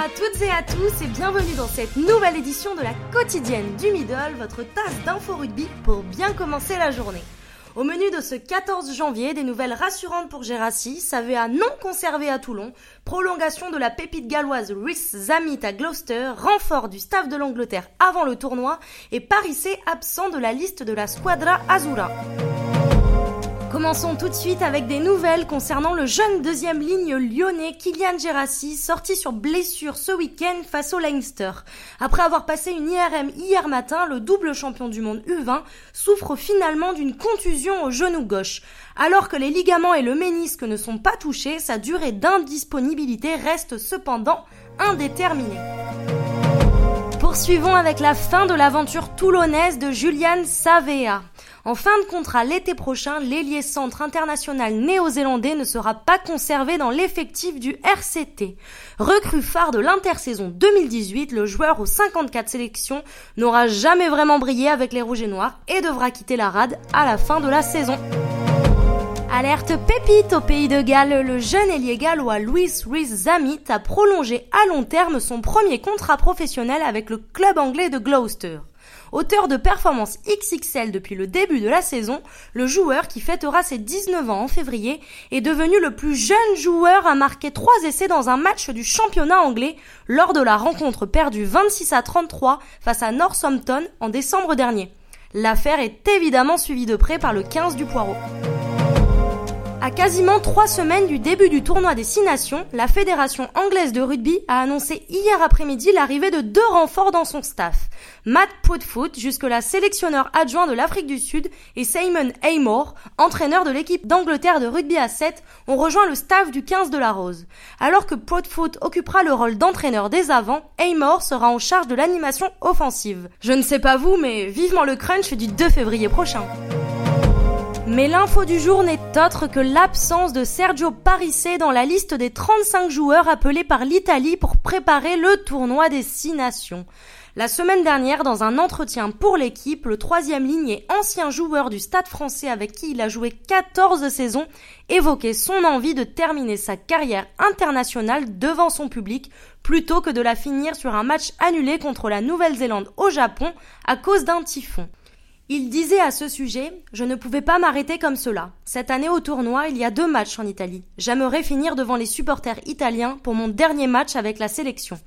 à toutes et à tous et bienvenue dans cette nouvelle édition de la quotidienne du Middle, votre tasse d'info rugby pour bien commencer la journée. Au menu de ce 14 janvier, des nouvelles rassurantes pour Gérassi, à non conservé à Toulon, prolongation de la pépite galloise Rhys Zamit à Gloucester, renfort du staff de l'Angleterre avant le tournoi et Paris C absent de la liste de la Squadra Azura. Commençons tout de suite avec des nouvelles concernant le jeune deuxième ligne lyonnais Kylian Gerassi, sorti sur blessure ce week-end face au Leinster. Après avoir passé une IRM hier matin, le double champion du monde U20 souffre finalement d'une contusion au genou gauche. Alors que les ligaments et le ménisque ne sont pas touchés, sa durée d'indisponibilité reste cependant indéterminée. Poursuivons avec la fin de l'aventure toulonnaise de Julian Savea. En fin de contrat l'été prochain, l'ailier centre international néo-zélandais ne sera pas conservé dans l'effectif du RCT. Recrue phare de l'intersaison 2018, le joueur aux 54 sélections n'aura jamais vraiment brillé avec les Rouges et Noirs et devra quitter la rade à la fin de la saison. Alerte pépite au pays de Galles, le jeune ailier gallois Louis Rhys-Zamit a prolongé à long terme son premier contrat professionnel avec le club anglais de Gloucester. Auteur de performances XXL depuis le début de la saison, le joueur qui fêtera ses 19 ans en février est devenu le plus jeune joueur à marquer trois essais dans un match du championnat anglais lors de la rencontre perdue 26 à 33 face à Northampton en décembre dernier. L'affaire est évidemment suivie de près par le 15 du Poireau. À quasiment trois semaines du début du tournoi des Six Nations, la Fédération anglaise de rugby a annoncé hier après-midi l'arrivée de deux renforts dans son staff. Matt Proudfoot, jusque-là sélectionneur adjoint de l'Afrique du Sud, et Simon Aymore, entraîneur de l'équipe d'Angleterre de rugby à 7, ont rejoint le staff du 15 de la Rose. Alors que Proudfoot occupera le rôle d'entraîneur des avants, Aymore sera en charge de l'animation offensive. Je ne sais pas vous, mais vivement le crunch du 2 février prochain. Mais l'info du jour n'est autre que l'absence de Sergio Parisse dans la liste des 35 joueurs appelés par l'Italie pour préparer le tournoi des six nations. La semaine dernière, dans un entretien pour l'équipe, le troisième ligne et ancien joueur du Stade français avec qui il a joué 14 saisons évoquait son envie de terminer sa carrière internationale devant son public plutôt que de la finir sur un match annulé contre la Nouvelle-Zélande au Japon à cause d'un typhon. Il disait à ce sujet Je ne pouvais pas m'arrêter comme cela. Cette année au tournoi, il y a deux matchs en Italie. J'aimerais finir devant les supporters italiens pour mon dernier match avec la sélection.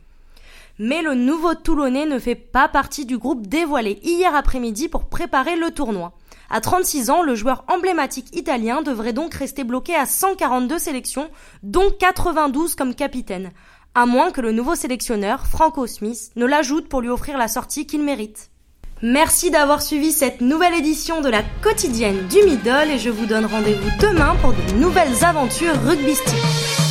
Mais le nouveau Toulonnais ne fait pas partie du groupe dévoilé hier après-midi pour préparer le tournoi. À 36 ans, le joueur emblématique italien devrait donc rester bloqué à 142 sélections, dont 92 comme capitaine, à moins que le nouveau sélectionneur, Franco Smith, ne l'ajoute pour lui offrir la sortie qu'il mérite. Merci d'avoir suivi cette nouvelle édition de la quotidienne du Middle et je vous donne rendez-vous demain pour de nouvelles aventures rugbystiques.